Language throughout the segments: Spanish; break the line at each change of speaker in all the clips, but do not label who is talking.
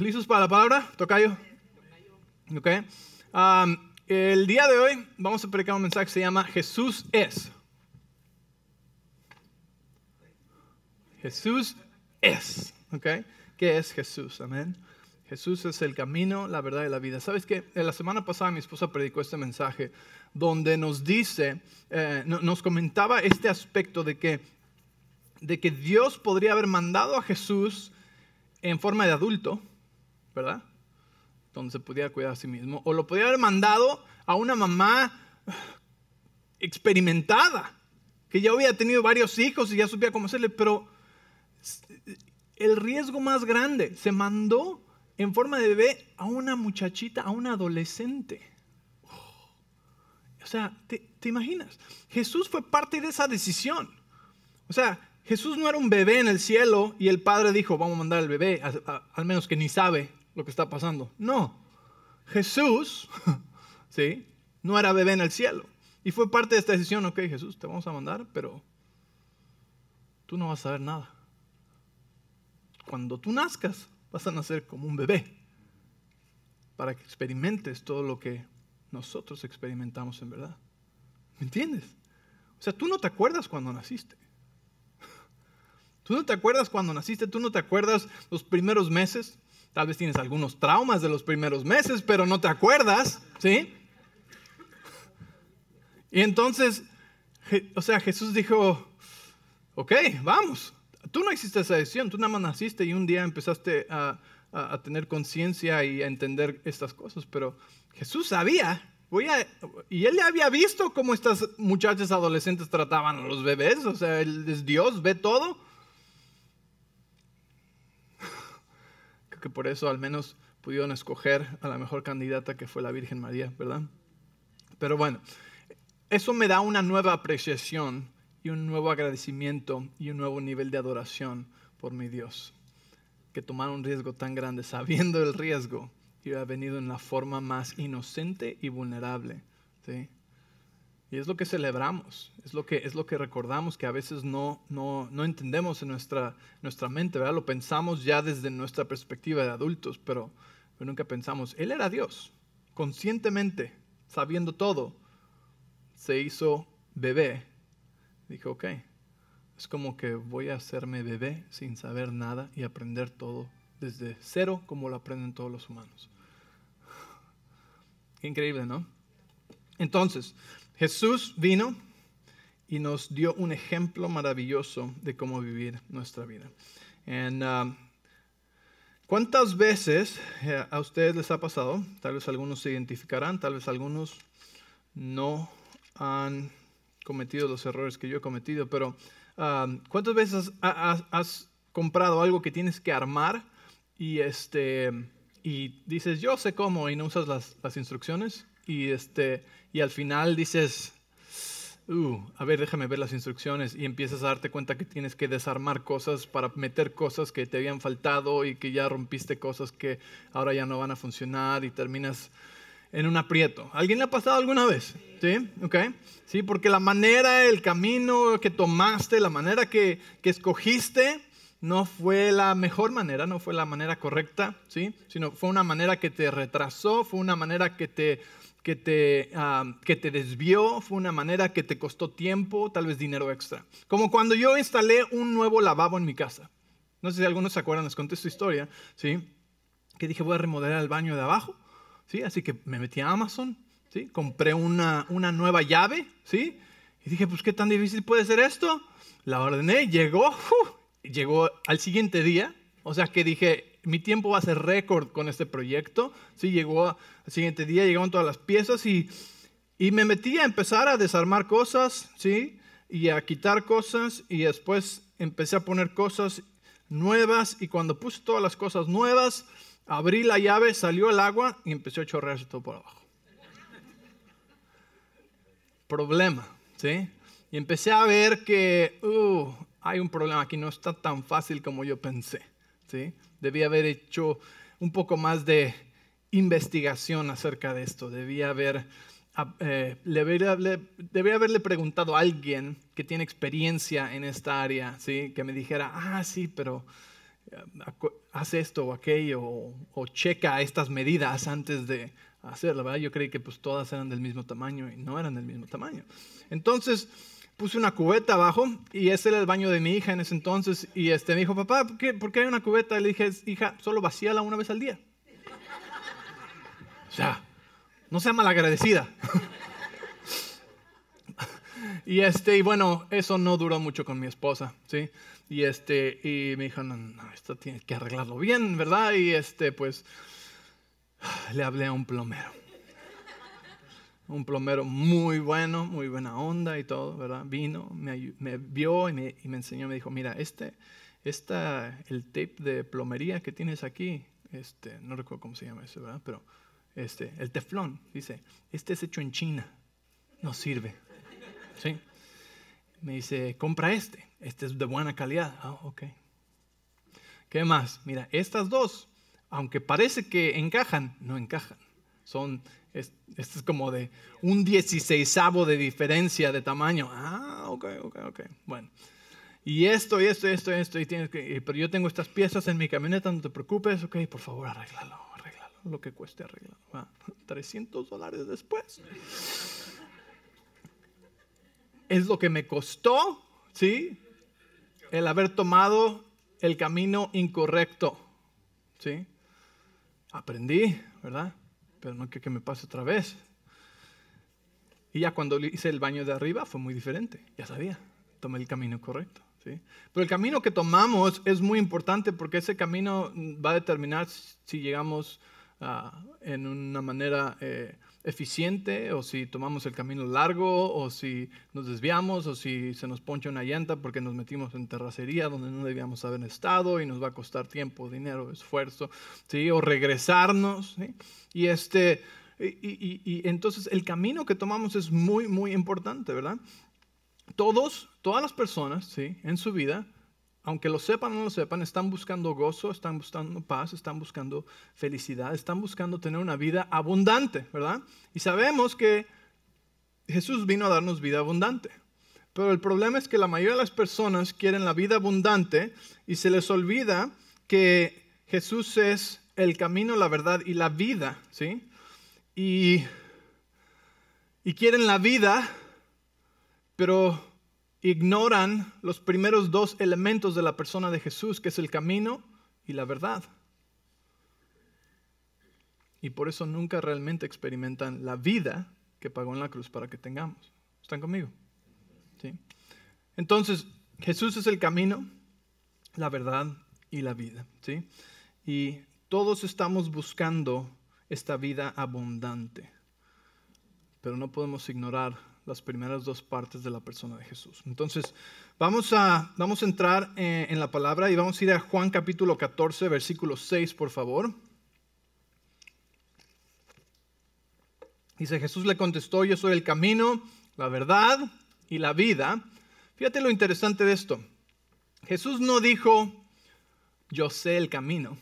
¿Listos para la palabra? Tocayo. Ok. Um, el día de hoy vamos a predicar un mensaje que se llama Jesús es. Jesús es. ¿Ok? ¿Qué es Jesús? Amén. Jesús es el camino, la verdad y la vida. ¿Sabes qué? La semana pasada mi esposa predicó este mensaje donde nos dice, eh, nos comentaba este aspecto de que, de que Dios podría haber mandado a Jesús en forma de adulto, ¿verdad? Donde se podía cuidar a sí mismo. O lo podría haber mandado a una mamá experimentada, que ya había tenido varios hijos y ya sabía cómo hacerle, pero el riesgo más grande se mandó en forma de bebé a una muchachita, a una adolescente. O sea, ¿te, imaginas? Jesús fue parte de esa decisión. O sea, Jesús no era un bebé en el cielo y el padre dijo, vamos a mandar al bebé, al menos que ni sabe lo que está pasando. No, Jesús, ¿sí? No era bebé en el cielo. Y fue parte de esta decisión, ok Jesús, te vamos a mandar, pero tú no vas a ver nada. Cuando tú nazcas, vas a nacer como un bebé para que experimentes todo lo que nosotros experimentamos en verdad. ¿Me entiendes? O sea, tú no te acuerdas cuando naciste. Tú no te acuerdas cuando naciste, tú no te acuerdas los primeros meses. Tal vez tienes algunos traumas de los primeros meses, pero no te acuerdas, ¿sí? Y entonces, o sea, Jesús dijo, ok, vamos, tú no hiciste esa decisión, tú nada más naciste y un día empezaste a, tener conciencia y a entender estas cosas, pero Jesús sabía, voy a, y él ya había visto cómo estas muchachas adolescentes trataban a los bebés, o sea, él es Dios, ve todo. Que por eso al menos pudieron escoger a la mejor candidata que fue la Virgen María, ¿verdad? Pero bueno, eso me da una nueva apreciación y un nuevo agradecimiento y un nuevo nivel de adoración por mi Dios. Que tomar un riesgo tan grande sabiendo el riesgo y ha venido en la forma más inocente y vulnerable. ¿sí? Y es lo que celebramos, es lo que, es lo que recordamos que a veces no, no, no entendemos en nuestra, nuestra mente, ¿verdad? Lo pensamos ya desde nuestra perspectiva de adultos, pero, pero nunca pensamos, Él era Dios, conscientemente, sabiendo todo, se hizo bebé Dijo, ok, es como que voy a hacerme bebé sin saber nada y aprender todo desde cero como lo aprenden todos los humanos. Qué increíble, ¿no? Entonces, Jesús vino y nos dio un ejemplo maravilloso de cómo vivir nuestra vida. Um, ¿Cuántas veces eh, a ustedes les ha pasado? Tal vez algunos se identificarán, tal vez algunos no han cometido los errores que yo he cometido, pero ah, ¿cuántas veces has, comprado algo que tienes que armar y, este, y dices, yo sé cómo y no usas las, las instrucciones? Y, este, y al final dices, uh, a ver, déjame ver las instrucciones y empiezas a darte cuenta que tienes que desarmar cosas para meter cosas que te habían faltado y que ya rompiste cosas que ahora ya no van a funcionar y terminas en un aprieto. ¿Alguien le ha pasado alguna vez? ¿Sí? ¿Ok? Sí, porque la manera, el camino que tomaste, la manera que, que escogiste, no fue la mejor manera, no fue la manera correcta, ¿sí? Sino fue una manera que te retrasó, fue una manera que te, que te, que te desvió, fue una manera que te costó tiempo, tal vez dinero extra. Como cuando yo instalé un nuevo lavabo en mi casa. No sé si algunos se acuerdan, les conté esta historia, ¿sí? Que dije, voy a remodelar el baño de abajo ¿sí? Así que me metí a Amazon, ¿sí? Compré una, una nueva llave, ¿sí? Y dije, pues, ¿qué tan difícil puede ser esto? La ordené, llegó, llegó al siguiente día, o sea que dije, mi tiempo va a ser récord con este proyecto, ¿sí? Llegó al siguiente día, llegaron todas las piezas y, y me metí a empezar a desarmar cosas, ¿sí? Y a quitar cosas y después empecé a poner cosas nuevas y cuando puse todas las cosas nuevas, Abrí la llave, salió el agua y empezó a chorrearse todo por abajo. Problema, ¿sí? Y empecé a ver que uh, hay un problema aquí, no está tan fácil como yo pensé, ¿sí? Debía haber hecho un poco más de investigación acerca de esto, debía haber... Eh, debería, haberle preguntado a alguien que tiene experiencia en esta área, ¿sí? que me dijera, ah, sí, pero haz esto o aquello o, checa estas medidas antes de hacerlo, ¿verdad? Yo creí que pues todas eran del mismo tamaño y no eran del mismo tamaño. Entonces puse una cubeta abajo y ese era el baño de mi hija en ese entonces y este me dijo, papá, ¿por qué, ¿por qué hay una cubeta? Le dije, hija, solo vacíala una vez al día. O sea, no sea malagradecida. y este, y bueno, eso no duró mucho con mi esposa, ¿sí? Y este, y me dijo, no, no, esto tienes que arreglarlo bien, ¿verdad? Y este, pues, le hablé a un plomero. Un plomero muy bueno, muy buena onda y todo, ¿verdad? Vino, me, vio y me, enseñó, me dijo, mira, este, esta, el tape de plomería que tienes aquí, este, no recuerdo cómo se llama eso, ¿verdad? Pero este, el teflón, dice, este es hecho en China, no sirve. ¿Sí? Me dice, compra este, este es de buena calidad. Ah, ok. ¿Qué más? Mira, estas dos, aunque parece que encajan, no encajan. Son, este es como de un dieciséisavo de diferencia de tamaño. Ah, ok, ok, ok. Bueno. Y esto, y esto, y esto, y esto, y tienes que, pero yo tengo estas piezas en mi camioneta, no te preocupes, ok, por favor, arréglalo lo que cueste arreglar. 300 dólares después. Es lo que me costó, ¿sí? El haber tomado el camino incorrecto, ¿sí? Aprendí, ¿verdad? Pero no quiero que me pase otra vez. Y ya cuando hice el baño de arriba fue muy diferente, ya sabía, tomé el camino correcto. ¿sí? Pero el camino que tomamos es muy importante porque ese camino va a determinar si llegamos Ah, en una manera eh, eficiente o si tomamos el camino largo o si nos desviamos o si se nos poncha una llanta porque nos metimos en terracería donde no debíamos haber estado y nos va a costar tiempo, dinero, esfuerzo, ¿sí? o regresarnos. Y, este, y, y entonces el camino que tomamos es muy, muy importante, ¿verdad? Todos, todas las personas ¿sí? en su vida aunque lo sepan o no lo sepan, están buscando gozo, están buscando paz, están buscando felicidad, están buscando tener una vida abundante, ¿verdad? Y sabemos que Jesús vino a darnos vida abundante. Pero el problema es que la mayoría de las personas quieren la vida abundante y se les olvida que Jesús es el camino, la verdad y la vida, ¿sí? Y, y quieren la vida, pero ignoran los primeros dos elementos de la persona de Jesús, que es el camino y la verdad. Y por eso nunca realmente experimentan la vida que pagó en la cruz para que tengamos. ¿Están conmigo? ¿Sí? Entonces, Jesús es el camino, la verdad y la vida. ¿sí? Y todos estamos buscando esta vida abundante, pero no podemos ignorar las primeras dos partes de la persona de Jesús. Entonces, vamos a, vamos a entrar eh, en, la palabra y vamos a ir a Juan capítulo 14, versículo 6, por favor. Dice, Jesús le contestó, yo soy el camino, la verdad y la vida. Fíjate lo interesante de esto. Jesús no dijo, yo sé el camino,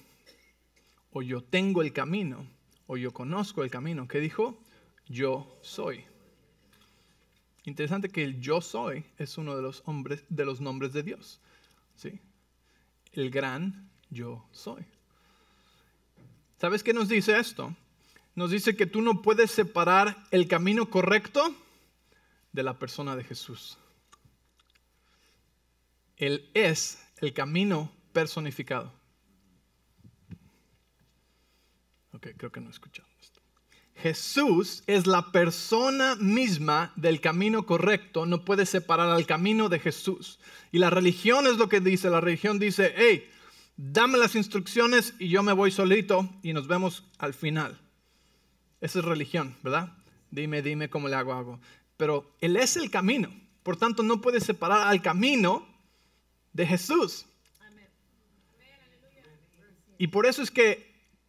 o yo tengo el camino, o yo conozco el camino. ¿Qué dijo? Yo soy. Interesante que el yo soy es uno de los, hombres, de los nombres de Dios. ¿sí? El gran yo soy. ¿Sabes qué nos dice esto? Nos dice que tú no puedes separar el camino correcto de la persona de Jesús. Él es el camino personificado. Ok, creo que no he escuchado. Jesús es la persona misma del camino correcto, no puede separar al camino de Jesús. Y la religión es lo que dice, la religión dice, hey, dame las instrucciones y yo me voy solito y nos vemos al final. Esa es religión, ¿verdad? Dime, dime cómo le hago algo. Pero Él es el camino, por tanto no puede separar al camino de Jesús. Y por eso es que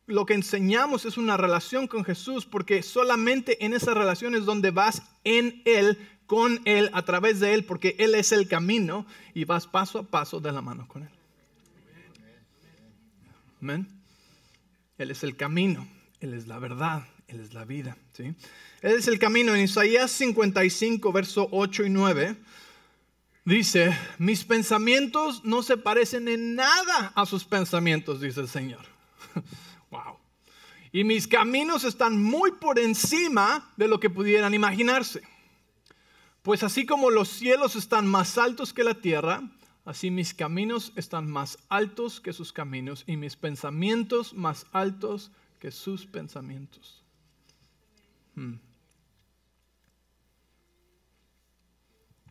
lo que enseñamos es una relación con Jesús, porque solamente en esa relación es donde vas en Él, con Él, a través de Él, porque Él es el camino y vas paso a paso de la mano con Él. Amén. Él es el camino, Él es la verdad, Él es la vida. ¿sí? Él es el camino. En Isaías 55, verso 8 y 9, Dice, mis pensamientos no se parecen en nada a sus pensamientos, dice el Señor. wow. Y mis caminos están muy por encima de lo que pudieran imaginarse. Pues así como los cielos están más altos que la tierra, así mis caminos están más altos que sus caminos y mis pensamientos más altos que sus pensamientos. Hmm.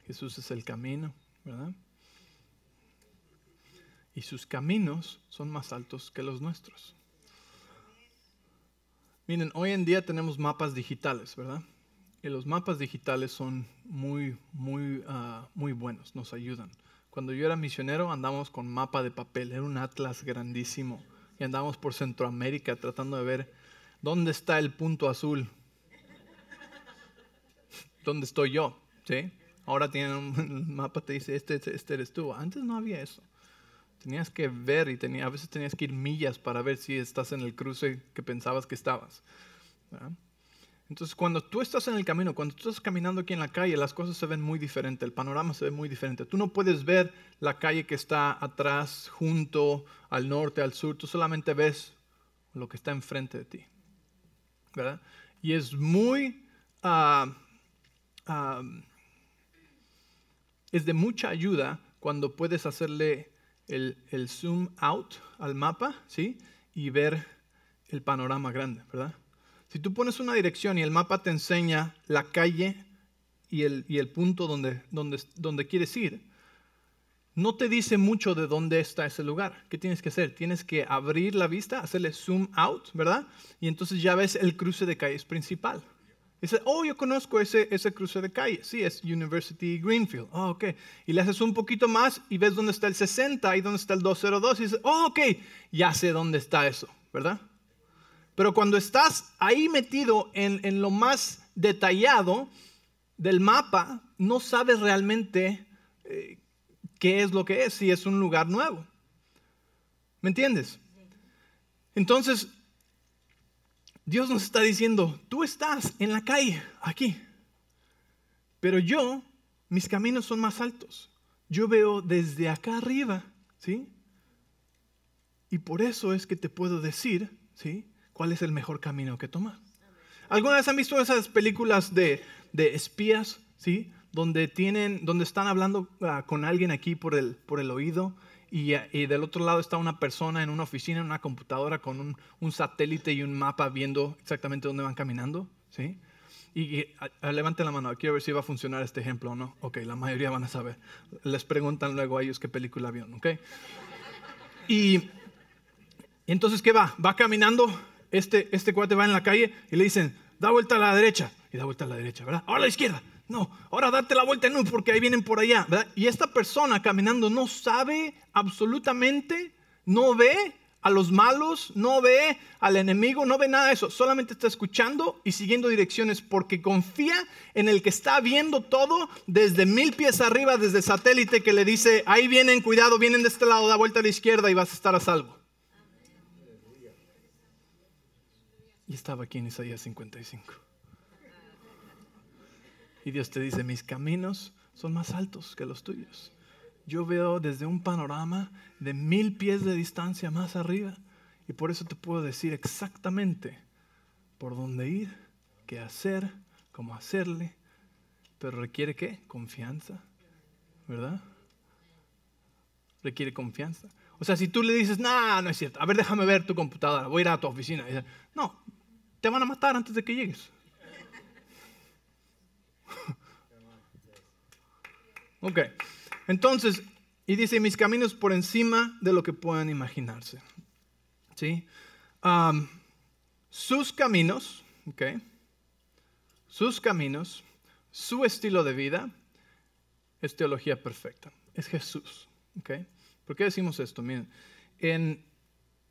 Jesús es el camino, ¿verdad? Y sus caminos son más altos que los nuestros. Miren, hoy en día tenemos mapas digitales, ¿verdad? Y los mapas digitales son muy, muy, ah, muy buenos, nos ayudan. Cuando yo era misionero andábamos con mapa de papel, era un atlas grandísimo. Y andábamos por Centroamérica tratando de ver dónde está el punto azul. ¿Dónde estoy yo? ¿Sí? Ahora tienen un mapa, te dice, este, este eres tú. Antes no había eso. Tenías que ver y tenía, a veces tenías que ir millas para ver si estás en el cruce que pensabas que estabas. Entonces, cuando tú estás en el camino, cuando tú estás caminando aquí en la calle, las cosas se ven muy diferentes, el panorama se ve muy diferente. Tú no puedes ver la calle que está atrás, junto, al norte, al sur, tú solamente ves lo que está enfrente de ti. ¿verdad? Y es muy... Uh, es de mucha ayuda cuando puedes hacerle el, zoom out al mapa, ¿sí? Y ver el panorama grande, ¿verdad? Si tú pones una dirección y el mapa te enseña la calle y el, y el punto donde, donde, donde quieres ir, no te dice mucho de dónde está ese lugar. ¿Qué tienes que hacer? Tienes que abrir la vista, hacerle zoom out, ¿verdad? Y entonces ya ves el cruce de calles principal. Dice, oh, yo conozco ese, ese cruce de calle. Sí, es University Greenfield. Oh, ok. Y le haces un poquito más y ves dónde está el 60 y dónde está el 202. Y dices, oh, ok, ya sé dónde está eso, ¿verdad? Pero cuando estás ahí metido en, en lo más detallado del mapa, no sabes realmente eh, qué es lo que es, si es un lugar nuevo. ¿Me entiendes? Entonces, Dios nos está diciendo, tú estás en la calle, aquí, pero yo, mis caminos son más altos. Yo veo desde acá arriba, ¿sí? Y por eso es que te puedo decir, ¿sí? ¿Cuál es el mejor camino que tomar? ¿Alguna vez han visto esas películas de, espías, ¿sí? Donde, tienen, donde están hablando ah, con alguien aquí por el, por el oído y, del otro lado está una persona en una oficina, en una computadora con un, satélite y un mapa viendo exactamente dónde van caminando. ¿sí? Y, levanten la mano, quiero ver si va a funcionar este ejemplo o no. Ok, la mayoría van a saber. Les preguntan luego a ellos qué película vieron. ¿ok? Y entonces, ¿qué va? Va caminando, este, este cuate va en la calle y le dicen, da vuelta a la derecha. Y da vuelta a la derecha, ¿verdad? Ahora a la izquierda. No, ahora date la vuelta, no, porque ahí vienen por allá. Y esta persona caminando no sabe absolutamente, no ve a los malos, no ve al enemigo, no ve nada de eso. Solamente está escuchando y siguiendo direcciones porque confía en el que está viendo todo desde mil pies arriba, desde satélite, que le dice, ahí vienen, cuidado, vienen de este lado, da vuelta a la izquierda y vas a estar a salvo. Y estaba aquí en Isaías 55. Y Dios te dice, mis caminos son más altos que los tuyos. Yo veo desde un panorama de mil pies de distancia más arriba. Y por eso te puedo decir exactamente por dónde ir, qué hacer, cómo hacerle. Pero requiere qué? Confianza. ¿Verdad? Requiere confianza. O sea, si tú le dices, no, no es cierto, a ver, déjame ver tu computadora, voy a ir a tu oficina. no, te van a matar antes de que llegues. ok, entonces, y dice, mis caminos por encima de lo que puedan imaginarse. ¿Sí? sus caminos, ok, sus caminos, su estilo de vida es teología perfecta, es Jesús. ¿ok? ¿Por qué decimos esto? Miren, en,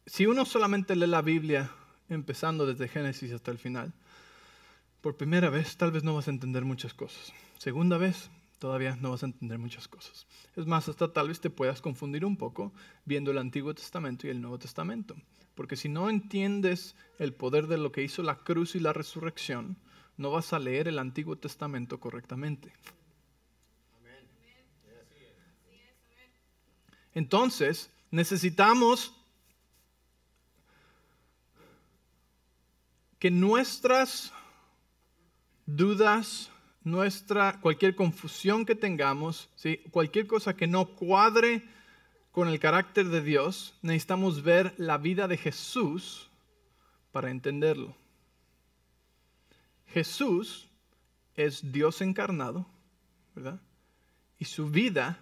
si uno solamente lee la Biblia empezando desde Génesis hasta el final, por primera vez tal vez no vas a entender muchas cosas. Segunda vez todavía no vas a entender muchas cosas. Es más, hasta tal vez te puedas confundir un poco viendo el Antiguo Testamento y el Nuevo Testamento. Porque si no entiendes el poder de lo que hizo la cruz y la resurrección, no vas a leer el Antiguo Testamento correctamente. Entonces, necesitamos que nuestras dudas, nuestra cualquier confusión que tengamos, ¿sí? cualquier cosa que no cuadre con el carácter de Dios, necesitamos ver la vida de Jesús para entenderlo. Jesús es Dios encarnado, ¿verdad? Y su vida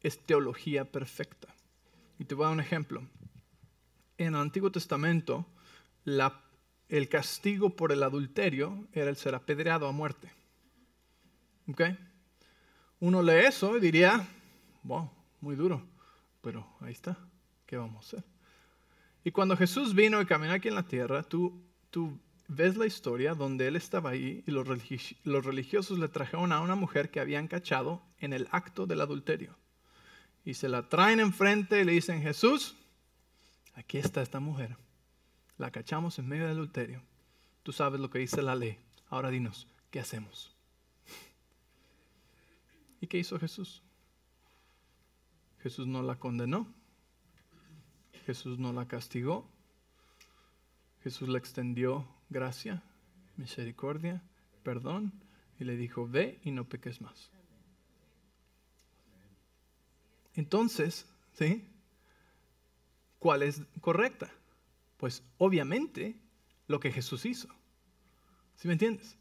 es teología perfecta. Y te voy a dar un ejemplo. En el Antiguo Testamento, la el castigo por el adulterio era el ser apedreado a muerte. ¿Ok? Uno lee eso y diría, wow, muy duro, pero ahí está, ¿qué vamos a hacer? Y cuando Jesús vino y caminó aquí en la tierra, tú, tú ves la historia donde él estaba ahí y los religiosos le trajeron a una mujer que habían cachado en el acto del adulterio. Y se la traen enfrente y le dicen, Jesús, aquí está esta mujer la cachamos en medio del adulterio. Tú sabes lo que dice la ley. Ahora dinos, ¿qué hacemos? ¿Y qué hizo Jesús? Jesús no la condenó. Jesús no la castigó. Jesús le extendió gracia, misericordia, perdón y le dijo, ve y no peques más. Entonces, ¿sí? ¿Cuál es correcta? Pues obviamente lo que Jesús hizo. ¿Sí me entiendes?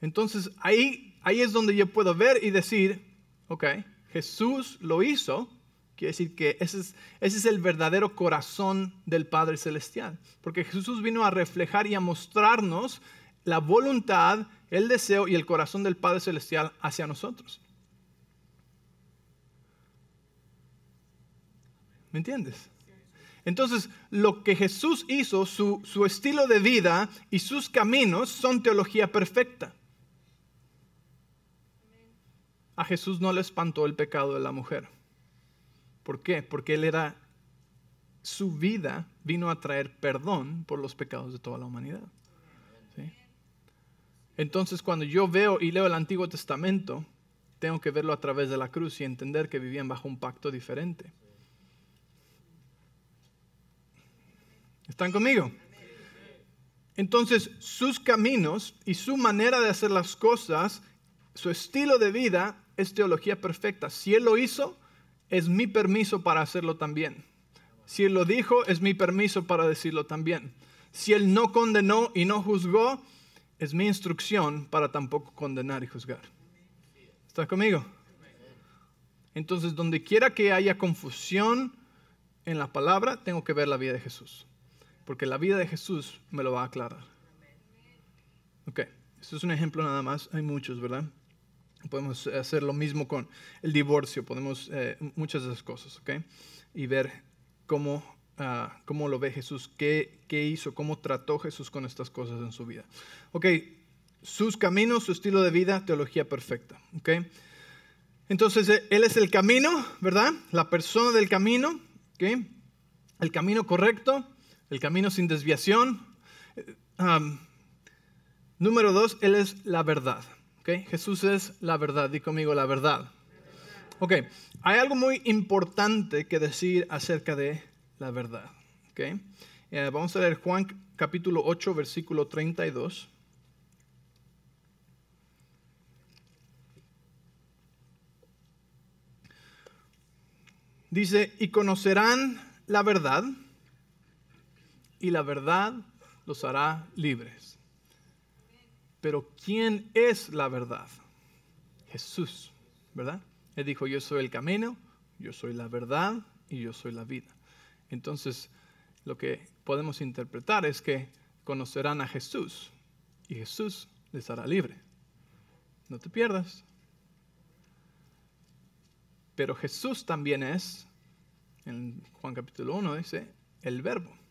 Entonces ahí, ahí es donde yo puedo ver y decir, ok, Jesús lo hizo, quiere decir que ese es, ese es el verdadero corazón del Padre Celestial. Porque Jesús vino a reflejar y a mostrarnos la voluntad, el deseo y el corazón del Padre Celestial hacia nosotros. ¿Me entiendes? Entonces, lo que Jesús hizo, su, estilo de vida y sus caminos son teología perfecta. A Jesús no le espantó el pecado de la mujer. ¿Por qué? Porque él era, su vida vino a traer perdón por los pecados de toda la humanidad. Entonces, cuando yo veo y leo el Antiguo Testamento, tengo que verlo a través de la cruz y entender que vivían bajo un pacto diferente. ¿Están conmigo? Entonces, sus caminos y su manera de hacer las cosas, su estilo de vida es teología perfecta. Si Él lo hizo, es mi permiso para hacerlo también. Si Él lo dijo, es mi permiso para decirlo también. Si Él no condenó y no juzgó, es mi instrucción para tampoco condenar y juzgar. ¿Estás conmigo? Entonces, donde quiera que haya confusión en la palabra, tengo que ver la vida de Jesús porque la vida de Jesús me lo va a aclarar. Ok, esto es un ejemplo nada más, hay muchos, ¿verdad? Podemos hacer lo mismo con el divorcio, podemos eh, muchas de esas cosas, ¿ok? Y ver cómo, ah, cómo lo ve Jesús, qué, qué hizo, cómo trató Jesús con estas cosas en su vida. Ok, sus caminos, su estilo de vida, teología perfecta, ¿ok? Entonces, eh, Él es el camino, ¿verdad? La persona del camino, ¿ok? El camino correcto, el camino sin desviación. número dos, Él es la verdad. ¿okay? Jesús es la verdad. Di conmigo la verdad. Ok, hay algo muy importante que decir acerca de la verdad. Okay? Eh, vamos a leer Juan capítulo 8, versículo 32. Dice, y conocerán la verdad y la verdad los hará libres. Pero ¿quién es la verdad? Jesús, ¿verdad? Él dijo, yo soy el camino, yo soy la verdad y yo soy la vida. Entonces, lo que podemos interpretar es que conocerán a Jesús y Jesús les hará libre. No te pierdas. Pero Jesús también es, en Juan capítulo 1 dice, el verbo.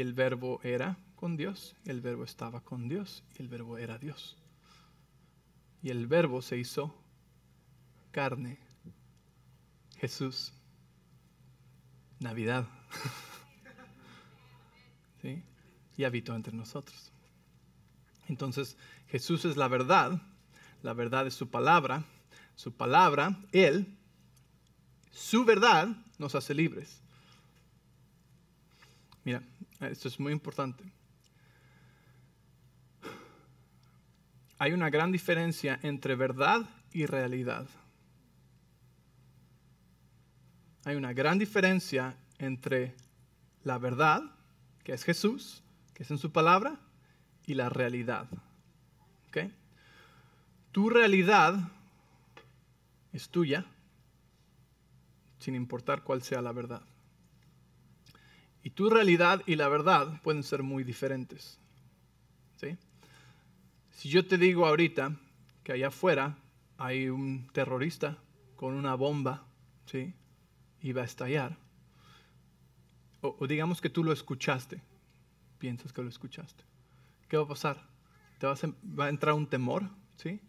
El verbo era con Dios, el verbo estaba con Dios, y el verbo era Dios. Y el verbo se hizo carne. Jesús. Navidad. ¿Sí? Y habitó entre nosotros. Entonces, Jesús es la verdad. La verdad es su palabra. Su palabra, Él, Su verdad nos hace libres. Mira, esto es muy importante. Hay una gran diferencia entre verdad y realidad. Hay una gran diferencia entre la verdad, que es Jesús, que es en su palabra, y la realidad. Tu realidad es tuya, sin importar cuál sea la verdad. Y tu realidad y la verdad pueden ser muy diferentes. Si yo te digo ahorita que allá afuera hay un terrorista con una bomba, ¿sí? Y va a estallar. O, digamos que tú lo escuchaste, piensas que lo escuchaste. ¿Qué va a pasar? Te vas va a entrar un temor, ¿sí?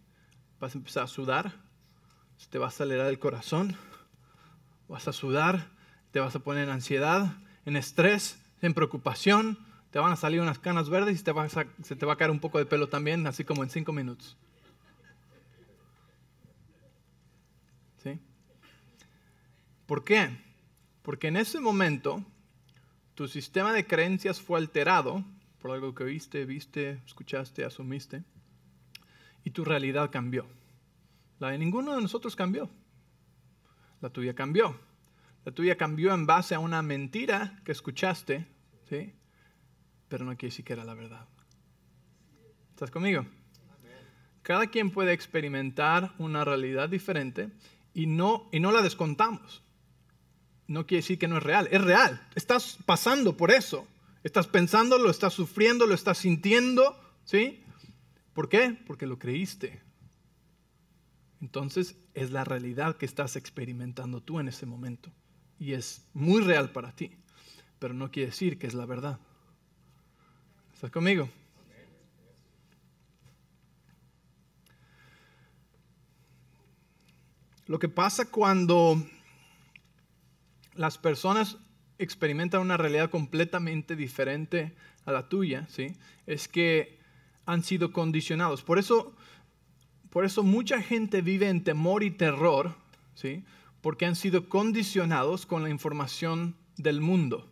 Vas a empezar a sudar, te va a acelerar el corazón, vas a sudar, te vas a poner en ansiedad, en estrés, en preocupación, te van a salir unas canas verdes y te se te va a caer un poco de pelo también, así como en cinco minutos. ¿Sí? ¿Por qué? Porque en ese momento tu sistema de creencias fue alterado por algo que oíste, viste, escuchaste, asumiste, y tu realidad cambió. La de ninguno de nosotros cambió. La tuya cambió. La tuya cambió en base a una mentira que escuchaste, ¿sí? Pero no quiere decir que era la verdad. ¿Estás conmigo? Cada quien puede experimentar una realidad diferente y no, y no la descontamos. No quiere decir que no es real. Es real. Estás pasando por eso. Estás pensando, lo estás sufriendo, lo estás sintiendo. ¿Sí? ¿Por qué? Porque lo creíste. Entonces es la realidad que estás experimentando tú en ese momento. Y es muy real para ti. Pero no quiere decir que es la verdad. ¿Estás conmigo? Lo que pasa cuando las personas experimentan una realidad completamente diferente a la tuya, ¿sí? Es que han sido condicionados. Por eso por eso mucha gente vive en temor y terror, ¿sí? Porque han sido condicionados con la información del mundo.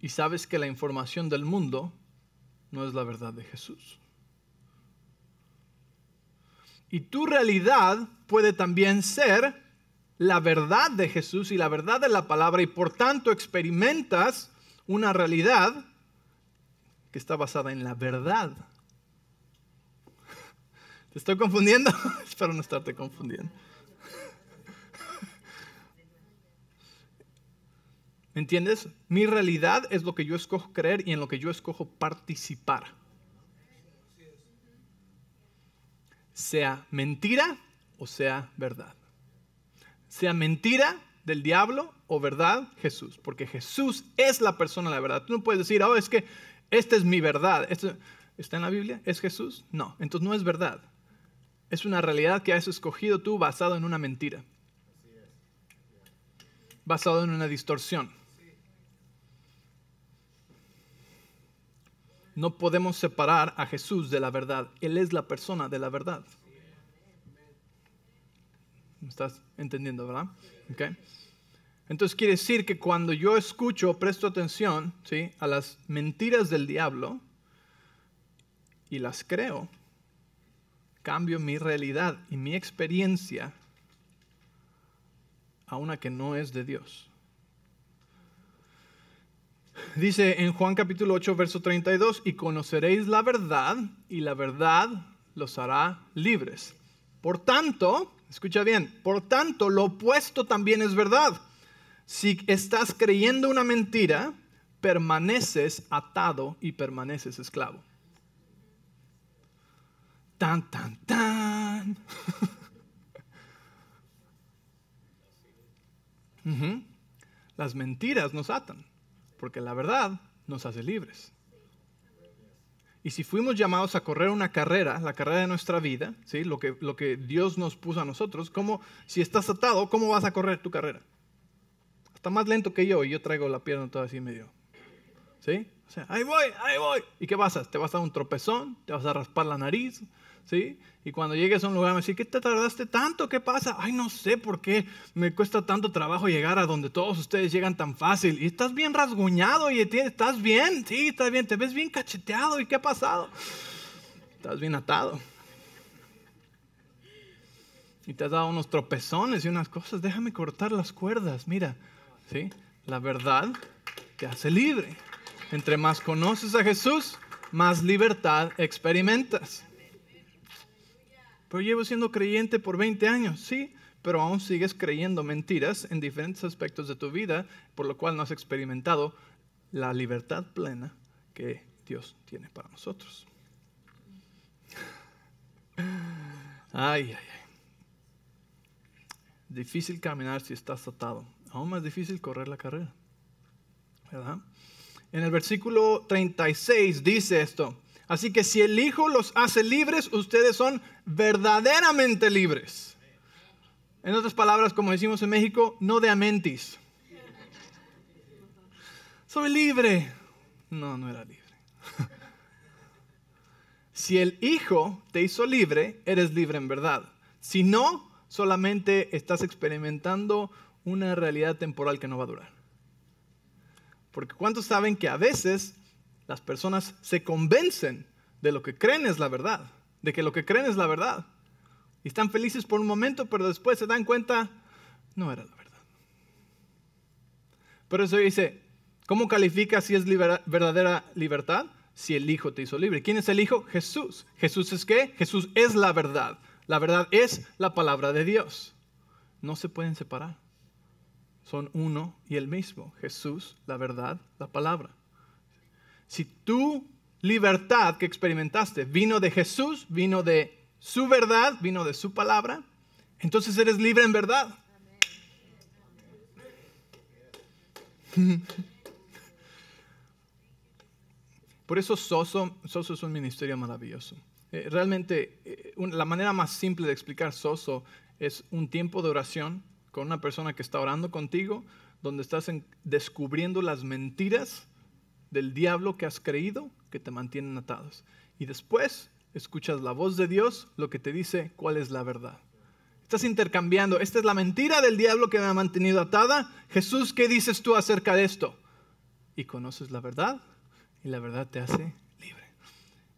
Y sabes que la información del mundo no es la verdad de Jesús. Y tu realidad puede también ser la verdad de Jesús y la verdad de la palabra y por tanto experimentas una realidad que está basada en la verdad ¿Te estoy confundiendo? Espero no estarte confundiendo. ¿Me entiendes? Mi realidad es lo que yo escojo creer y en lo que yo escojo participar. Sea mentira o sea verdad. Sea mentira del diablo o verdad Jesús. Porque Jesús es la persona de la verdad. Tú no puedes decir, oh, es que esta es mi verdad. ¿Esto ¿Está en la Biblia? ¿Es Jesús? No, entonces no es verdad es una realidad que has escogido tú basado en una mentira. Basado en una distorsión. No podemos separar a Jesús de la verdad. Él es la persona de la verdad. ¿Me estás entendiendo, verdad? Okay. Entonces quiere decir que cuando yo escucho, presto atención ¿sí? a las mentiras del diablo y las creo, cambio mi realidad y mi experiencia a una que no es de Dios. Dice en Juan capítulo 8, verso 32, y conoceréis la verdad y la verdad los hará libres. Por tanto, escucha bien, por tanto lo opuesto también es verdad. Si estás creyendo una mentira, permaneces atado y permaneces esclavo. Tan, tan, tan. Las mentiras nos atan, porque la verdad nos hace libres. Y si fuimos llamados a correr una carrera, la carrera de nuestra vida, ¿sí? lo, que, lo que Dios nos puso a nosotros, ¿cómo, si estás atado, ¿cómo vas a correr tu carrera? Hasta más lento que yo y yo traigo la pierna toda así medio. ¿Sí? O sea, ahí voy, ahí voy. ¿Y qué pasa? Te vas a dar un tropezón, te vas a raspar la nariz, ¿sí? Y cuando llegues a un lugar me decir, ¿qué te tardaste tanto? ¿Qué pasa? Ay, no sé por qué me cuesta tanto trabajo llegar a donde todos ustedes llegan tan fácil. Y estás bien rasguñado y estás bien, sí, estás bien, te ves bien cacheteado. ¿Y qué ha pasado? Estás bien atado. Y te has dado unos tropezones y unas cosas. Déjame cortar las cuerdas. Mira, ¿sí? La verdad te hace libre. Entre más conoces a Jesús, más libertad experimentas. Pero llevo siendo creyente por 20 años, sí, pero aún sigues creyendo mentiras en diferentes aspectos de tu vida, por lo cual no has experimentado la libertad plena que Dios tiene para nosotros. Ay, ay, ay. Difícil caminar si estás atado. Aún más difícil correr la carrera. ¿Verdad? En el versículo 36 dice esto. Así que si el Hijo los hace libres, ustedes son verdaderamente libres. En otras palabras, como decimos en México, no de amentis. Soy libre. No, no era libre. si el Hijo te hizo libre, eres libre en verdad. Si no, solamente estás experimentando una realidad temporal que no va a durar. Porque ¿cuántos saben que a veces las personas se convencen de lo que creen es la verdad, de que lo que creen es la verdad. Y están felices por un momento, pero después se dan cuenta, no era la verdad. Por eso dice, ¿cómo califica si es verdadera libertad? Si el Hijo te hizo libre. ¿Quién es el Hijo? Jesús. ¿Jesús es qué? Jesús es la verdad. La verdad es la palabra de Dios. No se pueden separar. Son uno y el mismo. Jesús, la verdad, la palabra. Si tu libertad que experimentaste vino de Jesús, vino de su verdad, vino de su palabra, entonces eres libre en verdad. Por eso Soso, Soso es un ministerio maravilloso. Eh, realmente, eh, la manera más simple de explicar Soso es un tiempo de oración con una persona que está orando contigo, donde estás descubriendo las mentiras del diablo que has creído que te mantienen atados. Y después escuchas la voz de Dios, lo que te dice cuál es la verdad. Estás intercambiando, esta es la mentira del diablo que me ha mantenido atada. Jesús, ¿qué dices tú acerca de esto? Y conoces la verdad y la verdad te hace libre.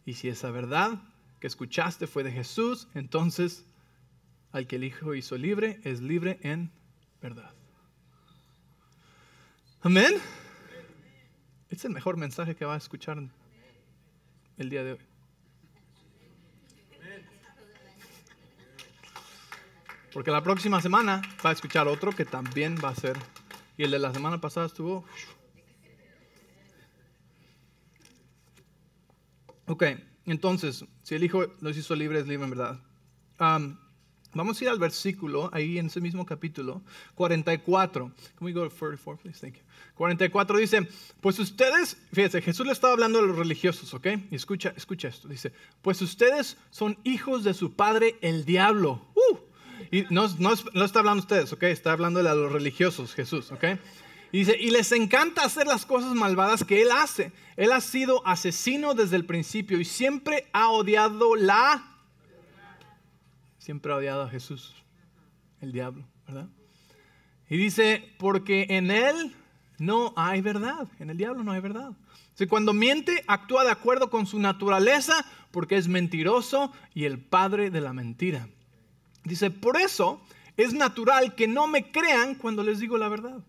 Y si esa verdad que escuchaste fue de Jesús, entonces al que el Hijo hizo libre es libre en verdad. Amén. Es el mejor mensaje que va a escuchar el día de hoy. Porque la próxima semana va a escuchar otro que también va a ser. Y el de la semana pasada estuvo. Ok, entonces, si el Hijo los hizo libres, libre en verdad. Vamos a ir al versículo, ahí en ese mismo capítulo, 44. Can we go to 44, please? Thank you. 44 dice, pues ustedes, fíjense, Jesús le estaba hablando a los religiosos, ¿ok? Y escucha, escucha esto, dice, pues ustedes son hijos de su padre el diablo. Uh, y no, no, no está hablando ustedes, ¿ok? Está hablando a los religiosos, Jesús, ¿ok? Y dice, y les encanta hacer las cosas malvadas que él hace. Él ha sido asesino desde el principio y siempre ha odiado la siempre ha odiado a Jesús, el diablo, ¿verdad? Y dice, porque en él no hay verdad, en el diablo no hay verdad. Si cuando miente, actúa de acuerdo con su naturaleza, porque es mentiroso y el padre de la mentira. Dice, por eso es natural que no me crean cuando les digo la verdad.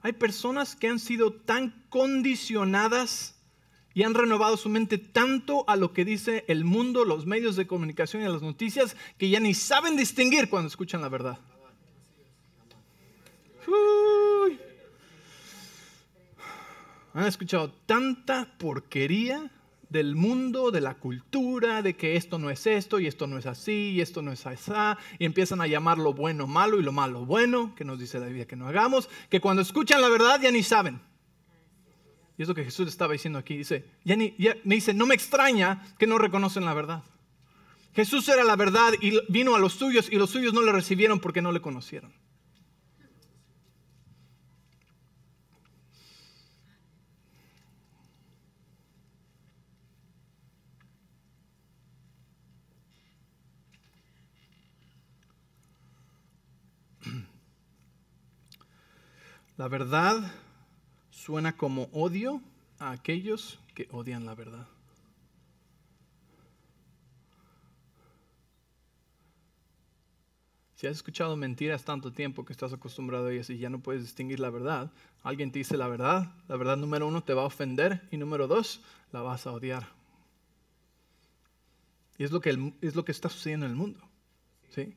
Hay personas que han sido tan condicionadas y han renovado su mente tanto a lo que dice el mundo, los medios de comunicación y las noticias, que ya ni saben distinguir cuando escuchan la verdad. Han escuchado tanta porquería del mundo, de la cultura, de que esto no es esto y esto no es así y esto no es así, y empiezan a llamar lo bueno malo y lo malo bueno, que nos dice la Biblia que no hagamos, que cuando escuchan la verdad ya ni saben. Es lo que Jesús estaba diciendo aquí. Dice, ya me dice, no me extraña que no reconocen la verdad. Jesús era la verdad y vino a los suyos y los suyos no le recibieron porque no le conocieron. La verdad suena como odio a aquellos que odian la verdad. Si has escuchado mentiras tanto tiempo que estás acostumbrado a ellas y ya no puedes distinguir la verdad, alguien te dice la verdad, la verdad número uno te va a ofender y número dos la vas a odiar. Y es lo que, es lo que está sucediendo en el mundo. ¿sí?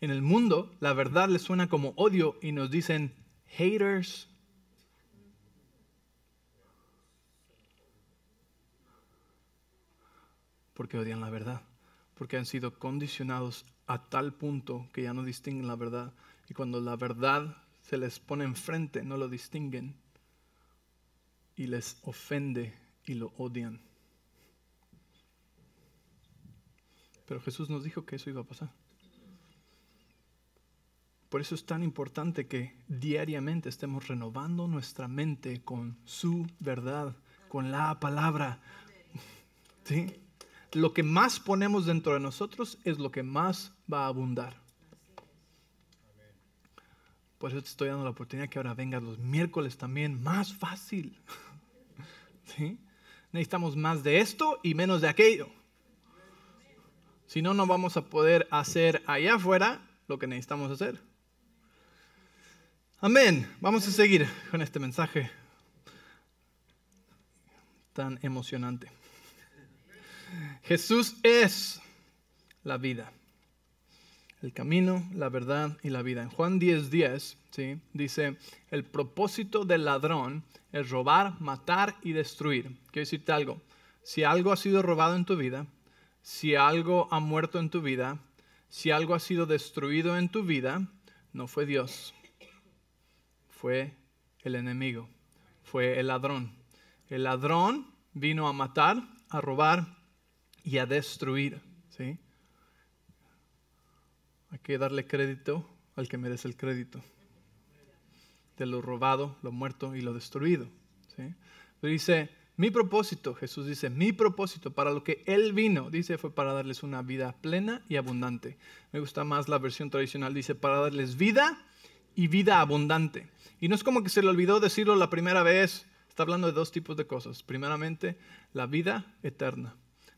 En el mundo la verdad le suena como odio y nos dicen haters. Porque odian la verdad, porque han sido condicionados a tal punto que ya no distinguen la verdad. Y cuando la verdad se les pone enfrente, no lo distinguen y les ofende y lo odian. Pero Jesús nos dijo que eso iba a pasar. Por eso es tan importante que diariamente estemos renovando nuestra mente con su verdad, con la palabra. ¿Sí? Lo que más ponemos dentro de nosotros es lo que más va a abundar. Por eso te estoy dando la oportunidad que ahora vengas los miércoles también, más fácil. Necesitamos más de esto y menos de aquello. Si no, no vamos a poder hacer allá afuera lo que necesitamos hacer. Amén. Vamos a seguir con este mensaje tan emocionante. Jesús es la vida, el camino, la verdad y la vida. En Juan 10:10 10, ¿sí? dice, el propósito del ladrón es robar, matar y destruir. Quiero decirte algo, si algo ha sido robado en tu vida, si algo ha muerto en tu vida, si algo ha sido destruido en tu vida, no fue Dios, fue el enemigo, fue el ladrón. El ladrón vino a matar, a robar y a destruir. ¿sí? Hay que darle crédito al que merece el crédito. De lo robado, lo muerto y lo destruido. ¿sí? Pero dice, mi propósito, Jesús dice, mi propósito para lo que Él vino, dice, fue para darles una vida plena y abundante. Me gusta más la versión tradicional, dice, para darles vida y vida abundante. Y no es como que se le olvidó decirlo la primera vez, está hablando de dos tipos de cosas. Primeramente, la vida eterna.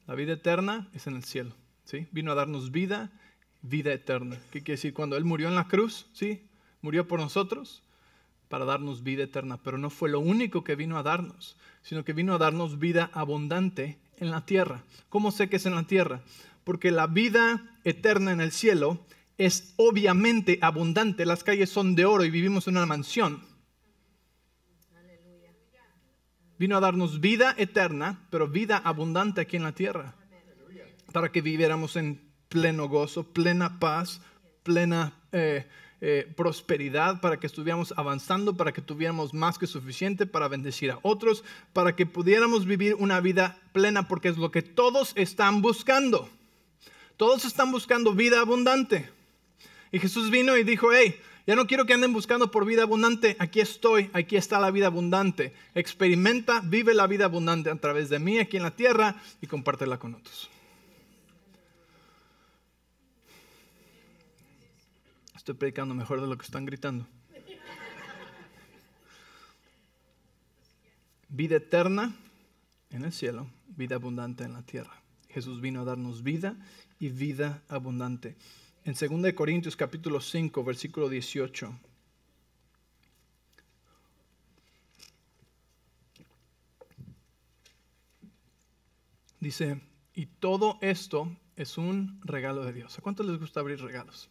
La vida eterna es en el cielo. ¿sí? Vino a darnos vida, vida eterna. ¿Qué quiere decir? Cuando Él murió en la cruz, ¿sí? murió por nosotros para darnos vida eterna. Pero no fue lo único que vino a darnos, sino que vino a darnos vida abundante en la tierra. ¿Cómo sé que es en la tierra? Porque la vida eterna en el cielo es obviamente abundante. Las calles son de oro y vivimos en una mansión. Vino a darnos vida eterna, pero vida abundante aquí en la tierra. Para que viviéramos en pleno gozo, plena paz, plena eh, eh, prosperidad, para que estuviéramos avanzando, para que tuviéramos más que suficiente para bendecir a otros, para que pudiéramos vivir una vida plena, porque es lo que todos están buscando. Todos están buscando vida abundante. Y Jesús vino y dijo, hey, ya no quiero que anden buscando por vida abundante. Aquí estoy, aquí está la vida abundante. Experimenta, vive la vida abundante a través de mí aquí en la tierra y compártela con otros. Estoy predicando mejor de lo que están gritando. Vida eterna en el cielo, vida abundante en la tierra. Jesús vino a darnos vida y vida abundante en 2 Corintios capítulo 5, versículo 18. Dice, y todo esto es un regalo de Dios. ¿A cuántos les gusta abrir regalos?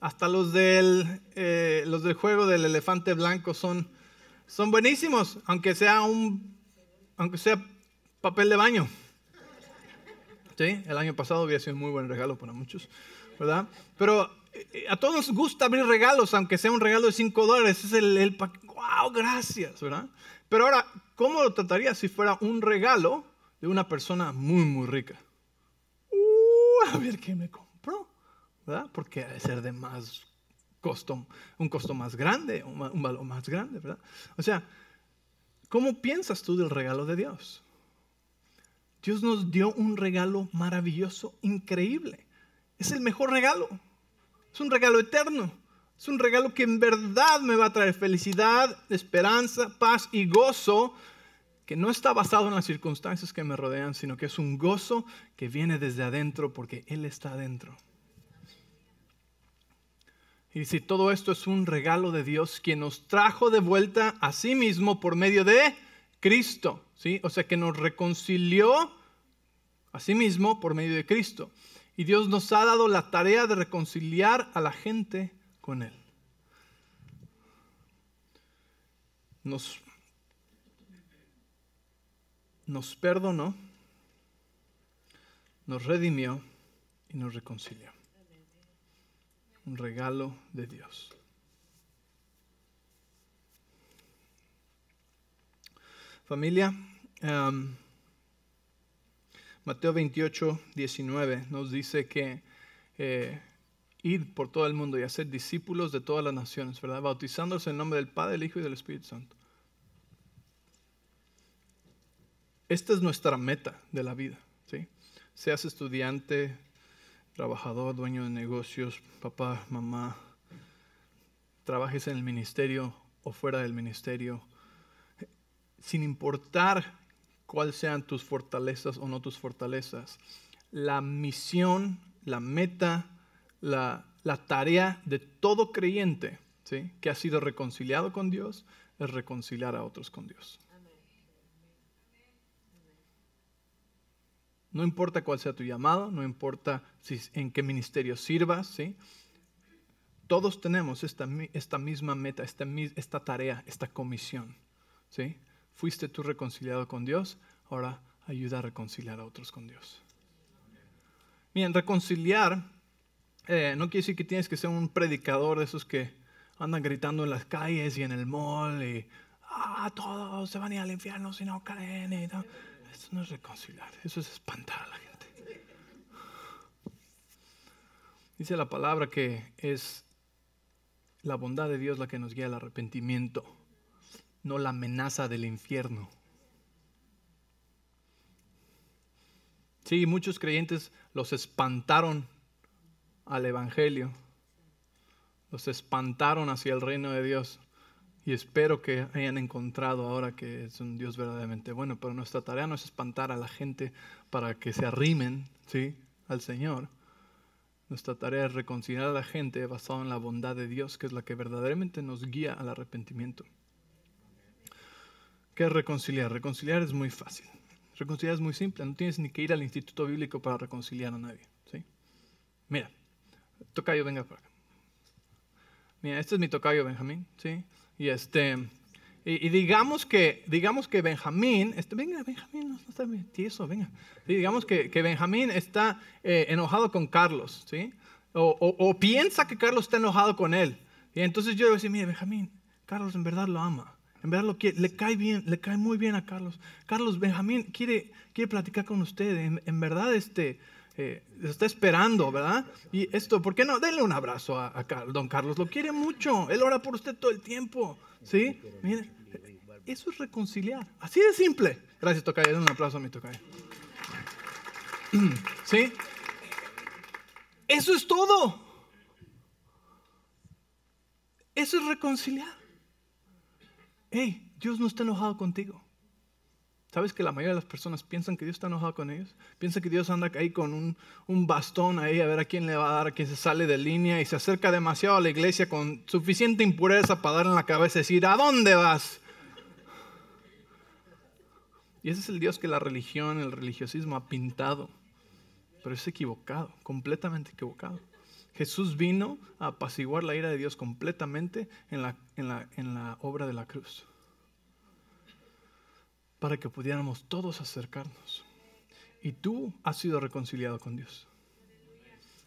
Hasta los del, eh, los del juego del elefante blanco son, son buenísimos, aunque sea, un, aunque sea papel de baño. ¿Sí? El año pasado había sido un muy buen regalo para muchos. ¿Verdad? Pero eh, a todos nos gusta abrir regalos, aunque sea un regalo de 5 dólares. Es el, el wow, gracias, ¿verdad? Pero ahora, ¿cómo lo trataría si fuera un regalo de una persona muy, muy rica? Uh, a ver qué me compró, ¿verdad? Porque debe ser de más costo, un costo más grande, un, valor más grande, ¿verdad? O sea, ¿cómo piensas tú del regalo de Dios? Dios nos dio un regalo maravilloso, increíble. Es el mejor regalo. Es un regalo eterno. Es un regalo que en verdad me va a traer felicidad, esperanza, paz y gozo, que no está basado en las circunstancias que me rodean, sino que es un gozo que viene desde adentro porque Él está adentro. Y si todo esto es un regalo de Dios, quien nos trajo de vuelta a sí mismo por medio de Cristo, ¿sí? O sea, que nos reconcilió a sí mismo por medio de Cristo. Y Dios nos ha dado la tarea de reconciliar a la gente con Él. Nos, nos perdonó, nos redimió y nos reconcilió. Un regalo de Dios. Familia, um, Mateo 28, 19 nos dice que eh, ir por todo el mundo y hacer discípulos de todas las naciones, ¿verdad? Bautizándose en nombre del Padre, del Hijo y del Espíritu Santo. Esta es nuestra meta de la vida, ¿sí? Seas estudiante, trabajador, dueño de negocios, papá, mamá, trabajes en el ministerio o fuera del ministerio, sin importar cuáles sean tus fortalezas o no tus fortalezas, la misión, la meta, la, tarea de todo creyente ¿sí? que ha sido reconciliado con Dios es reconciliar a otros con Dios. No importa cuál sea tu llamado, no importa si, en qué ministerio sirvas, ¿sí? todos tenemos esta, esta misma meta, esta, esta tarea, esta comisión. ¿sí? Fuiste tú reconciliado con Dios, ahora ayuda a reconciliar a otros con Dios. Bien, reconciliar eh, no quiere decir que tienes que ser un predicador de esos que andan gritando en las calles y en el mall y ah, todos se van a ir al infierno si no creen. Y Eso no es reconciliar, eso es espantar a la gente. Dice la palabra que es la bondad de Dios la que nos guía al arrepentimiento no la amenaza del infierno. Sí, muchos creyentes los espantaron al Evangelio, los espantaron hacia el reino de Dios. Y espero que hayan encontrado ahora que es un Dios verdaderamente bueno, pero nuestra tarea no es espantar a la gente para que se arrimen ¿sí? al Señor. Nuestra tarea es reconciliar a la gente basado en la bondad de Dios, que es la que verdaderamente nos guía al arrepentimiento. ¿Qué es reconciliar? Reconciliar es muy fácil. Reconciliar es muy simple. No tienes ni que ir al instituto bíblico para reconciliar a nadie. ¿sí? Mira, tocayo, venga para acá. Mira, este es mi tocayo Benjamín. ¿sí? Y este... Y, digamos que, digamos que Benjamín, este, venga, Benjamín, no, está tieso, venga. digamos que, que, Benjamín está eh, enojado con Carlos, ¿sí? O, o, piensa que Carlos está enojado con él. Y entonces yo le voy a decir, mire, Benjamín, Carlos en verdad lo ama. En verdad lo quiere, le cae bien, le cae muy bien a Carlos. Carlos Benjamín quiere, quiere platicar con usted. En, verdad, este, eh, está esperando, ¿verdad? Y esto, ¿por qué no? Denle un abrazo a, don Carlos. Lo quiere mucho. Él ora por usted todo el tiempo. ¿Sí? Mire, eso es reconciliar. Así de simple. Gracias, Tocayo. Den un aplauso a mi Tocayo. ¿Sí? Eso es todo. Eso es reconciliar hey, Dios no está enojado contigo. ¿Sabes que la mayoría de las personas piensan que Dios está enojado con ellos? Piensan que Dios anda ahí con un, un, bastón ahí a ver a quién le va a dar, a quién se sale de línea y se acerca demasiado a la iglesia con suficiente impureza para dar en la cabeza y decir, ¿a dónde vas? Y ese es el Dios que la religión, el religiosismo ha pintado. Pero es equivocado, completamente equivocado. Jesús vino a apaciguar la ira de Dios completamente en la, en la, en la obra de la cruz. Para que pudiéramos todos acercarnos. Y tú has sido reconciliado con Dios.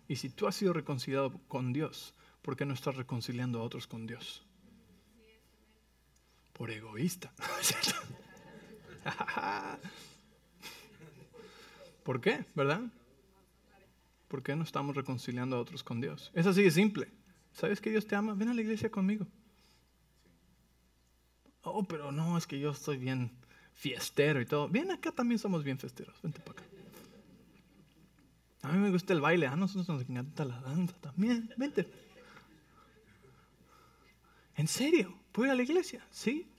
Y si tú has sido reconciliado con Dios, ¿por qué no estás reconciliando a otros con Dios? Por egoísta. ¿Por qué? ¿Verdad? ¿Por qué no estamos reconciliando a otros con Dios? Es así de simple. ¿Sabes que Dios te ama? Ven a la iglesia conmigo. Oh, pero no, es que yo estoy bien fiestero y todo. Bien, acá también somos bien festeros. Vente para acá. A mí me gusta el baile. A nosotros nos encanta la danza también. Vente. ¿En serio? ¿Voy a la iglesia? Sí.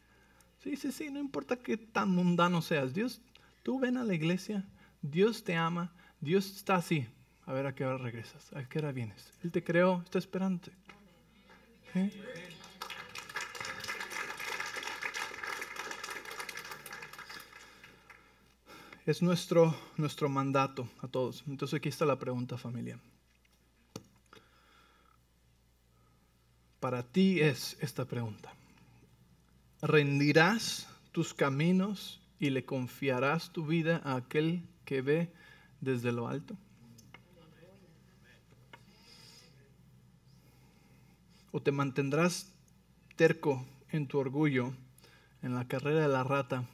Sí, sí, sí, no importa qué tan mundano seas. Dios, tú ven a la iglesia, Dios te ama, Dios está así. A ver a qué hora regresas, a qué hora vienes. Él te creó, está esperándote. Es nuestro, nuestro mandato a todos. Entonces aquí está la pregunta familia. Para ti es esta pregunta. ¿Rendirás tus caminos y le confiarás tu vida a aquel que ve desde lo alto? ¿O te mantendrás terco en tu orgullo en la carrera de la rata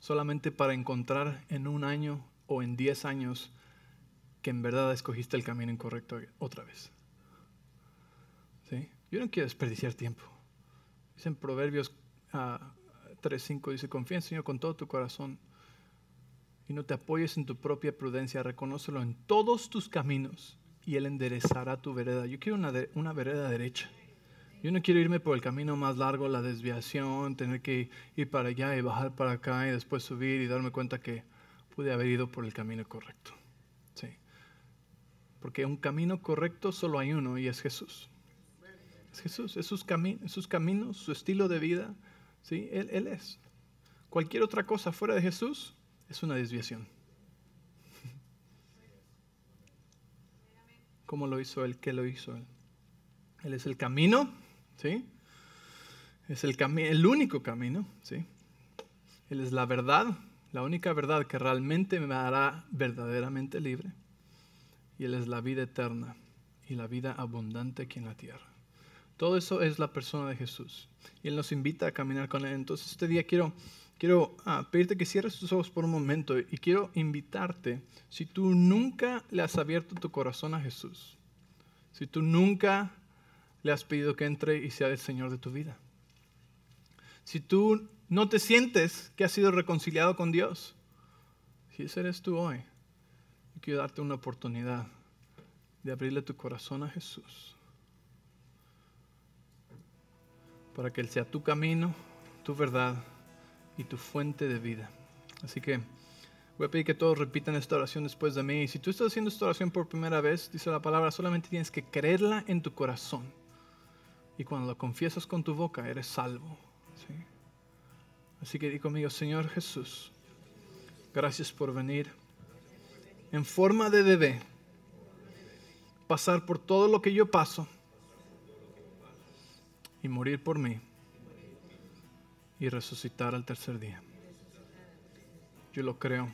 solamente para encontrar en un año o en diez años que en verdad escogiste el camino incorrecto otra vez? ¿Sí? Yo no quiero desperdiciar tiempo. Dicen Proverbios 3.5, dice, confía en Señor con todo tu corazón y no te apoyes en tu propia prudencia, reconócelo en todos tus caminos y Él enderezará tu vereda. Yo quiero una, una vereda derecha. Yo no quiero irme por el camino más largo, la desviación, tener que ir para allá y bajar para acá y después subir y darme cuenta que pude haber ido por el camino correcto. Sí. Porque un camino correcto solo hay uno y es Jesús. Es Jesús, es sus, sus caminos, su estilo de vida. ¿sí? Él, él es. Cualquier otra cosa fuera de Jesús es una desviación. ¿Cómo lo hizo Él? ¿Qué lo hizo Él? Él es el camino, ¿sí? Es el, el único camino, ¿sí? Él es la verdad, la única verdad que realmente me hará verdaderamente libre. Y Él es la vida eterna y la vida abundante aquí en la tierra. Todo eso es la persona de Jesús. Y Él nos invita a caminar con Él. Entonces este día quiero, quiero ah, pedirte que cierres tus ojos por un momento y quiero invitarte, si tú nunca le has abierto tu corazón a Jesús, si tú nunca le has pedido que entre y sea el Señor de tu vida, si tú no te sientes que has sido reconciliado con Dios, si ese eres tú hoy, quiero darte una oportunidad de abrirle tu corazón a Jesús para que Él sea tu camino, tu verdad y tu fuente de vida. Así que voy a pedir que todos repitan esta oración después de mí. Y si tú estás haciendo esta oración por primera vez, dice la palabra, solamente tienes que creerla en tu corazón. Y cuando lo confiesas con tu boca, eres salvo. Así que di conmigo, Señor Jesús, gracias por venir en forma de bebé, pasar por todo lo que yo paso y morir por mí y resucitar al tercer día. Yo lo creo.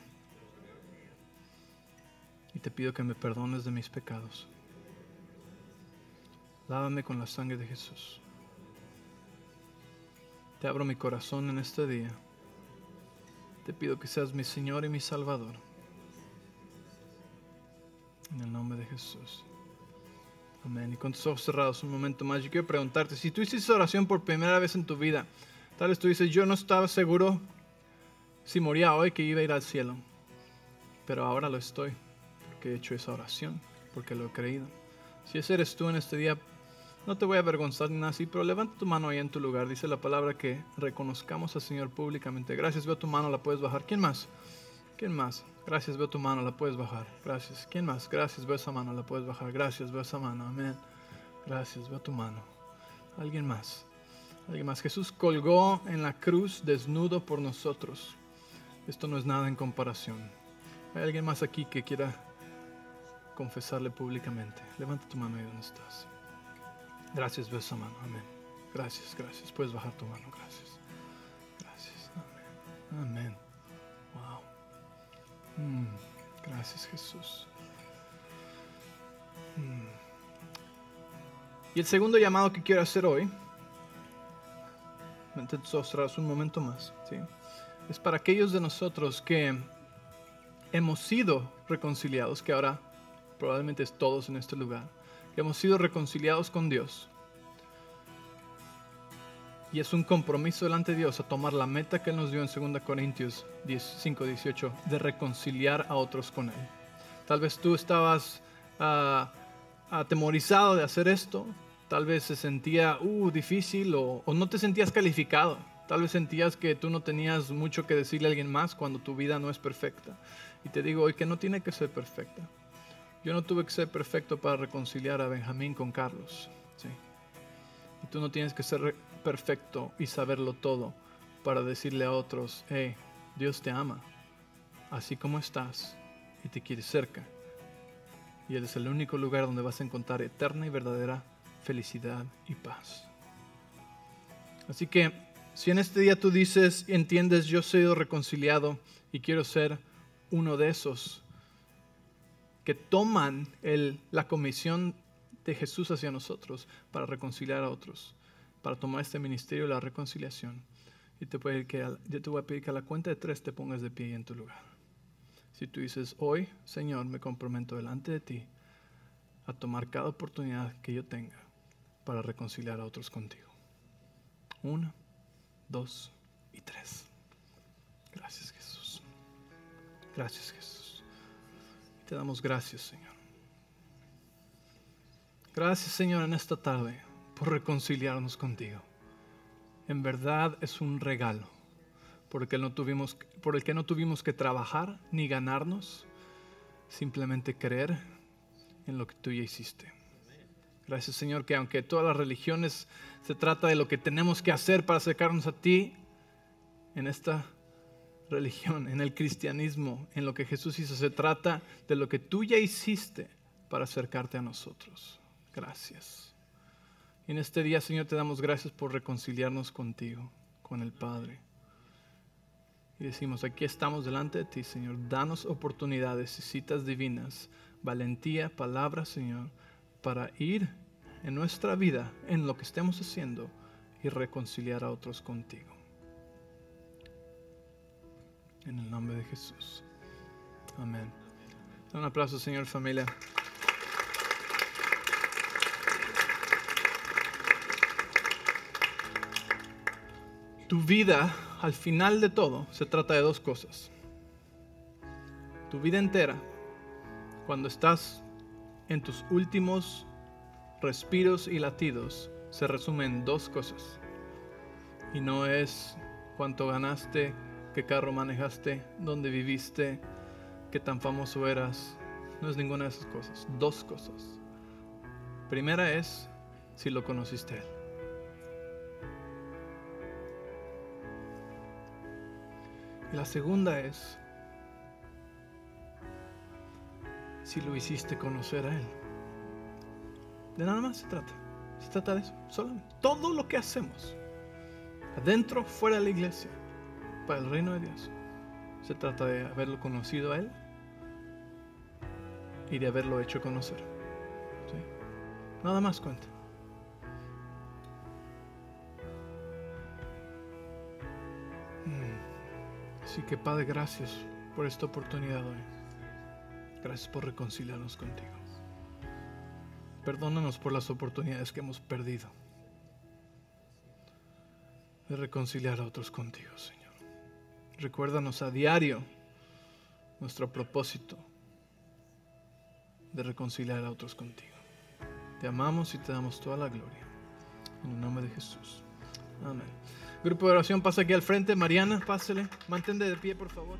Y te pido que me perdones de mis pecados. Lávame con la sangre de Jesús. Te abro mi corazón en este día. Te pido que seas mi Señor y mi Salvador. En el nombre de Jesús. Amén. Y con tus ojos cerrados un momento más, yo quiero preguntarte, si tú hiciste oración por primera vez en tu vida, tal vez tú dices, yo no estaba seguro si moría hoy que iba a ir al cielo, pero ahora lo estoy, porque he hecho esa oración, porque lo he creído. Si ese eres tú en este día, no te voy a avergonzar ni nada así, pero levanta tu mano ahí en tu lugar. Dice la palabra que reconozcamos al Señor públicamente. Gracias, veo tu mano, la puedes bajar. ¿Quién más? ¿Quién más? Gracias, veo tu mano, la puedes bajar. Gracias. ¿Quién más? Gracias, veo esa mano, la puedes bajar. Gracias, veo esa mano. Amén. Gracias, veo tu mano. ¿Alguien más? ¿Alguien más? Jesús colgó en la cruz desnudo por nosotros. Esto no es nada en comparación. ¿Hay alguien más aquí que quiera confesarle públicamente? Levanta tu mano ahí donde estás. Gracias, veo esa mano. Amén. Gracias, gracias. Puedes bajar tu mano. Gracias. Gracias. Amén. Amén. Mm, gracias Jesús. Mm. Y el segundo llamado que quiero hacer hoy, tras un momento más, ¿sí? es para aquellos de nosotros que hemos sido reconciliados, que ahora probablemente es todos en este lugar, que hemos sido reconciliados con Dios y es un compromiso delante de Dios a tomar la meta que Él nos dio en 2 Corintios 5, 18, de reconciliar a otros con Él. Tal vez tú estabas ah, atemorizado de hacer esto, tal vez se sentía uh, difícil o, o no te sentías calificado. Tal vez sentías que tú no tenías mucho que decirle a alguien más cuando tu vida no es perfecta. Y te digo hoy que no tiene que ser perfecta. Yo no tuve que ser perfecto para reconciliar a Benjamín con Carlos. ¿sí? Y tú no tienes que ser perfecto y saberlo todo para decirle a otros, hey, Dios te ama, así como estás, y te quiere cerca. Y Él es el único lugar donde vas a encontrar eterna y verdadera felicidad y paz. Así que si en este día tú dices, entiendes, yo he sido reconciliado y quiero ser uno de esos que toman el, la comisión de Jesús hacia nosotros para reconciliar a otros, para tomar este ministerio de la reconciliación. Y te voy que, yo te voy a pedir que a la cuenta de tres te pongas de pie en tu lugar. Si tú dices, hoy, Señor, me comprometo delante de ti a tomar cada oportunidad que yo tenga para reconciliar a otros contigo. Uno, dos y tres. Gracias Jesús. Gracias Jesús. Te damos gracias Señor. Gracias Señor en esta tarde por reconciliarnos contigo. En verdad es un regalo porque no tuvimos, por el que no tuvimos que trabajar ni ganarnos, simplemente creer en lo que tú ya hiciste. Gracias Señor que aunque todas las religiones se trata de lo que tenemos que hacer para acercarnos a ti, en esta religión, en el cristianismo, en lo que Jesús hizo, se trata de lo que tú ya hiciste para acercarte a nosotros. Gracias. Y en este día, Señor, te damos gracias por reconciliarnos contigo, con el Padre. Y decimos, aquí estamos delante de ti, Señor. Danos oportunidades y citas divinas, valentía, palabra, Señor, para ir en nuestra vida, en lo que estemos haciendo, y reconciliar a otros contigo. En el nombre de Jesús. Amén. Un aplauso, Señor, familia. Tu vida, al final de todo, se trata de dos cosas. Tu vida entera, cuando estás en tus últimos respiros y latidos, se resume en dos cosas. Y no es cuánto ganaste, qué carro manejaste, dónde viviste, qué tan famoso eras. No es ninguna de esas cosas. Dos cosas. Primera es si lo conociste a Él. Y la segunda es si lo hiciste conocer a Él. De nada más se trata. Se trata de eso. Solamente. Todo lo que hacemos, adentro, fuera de la iglesia, para el reino de Dios, se trata de haberlo conocido a Él y de haberlo hecho conocer. Nada más cuenta. Mm. Así que Padre, gracias por esta oportunidad hoy. Gracias por reconciliarnos contigo. Perdónanos por las oportunidades que hemos perdido de reconciliar a otros contigo, Señor. Recuérdanos a diario nuestro propósito de reconciliar a otros contigo. Te amamos y te damos toda la gloria. En el nombre de Jesús. Amén. Grupo de oración pasa aquí al frente. Mariana, pásele. Mantente de pie, por favor.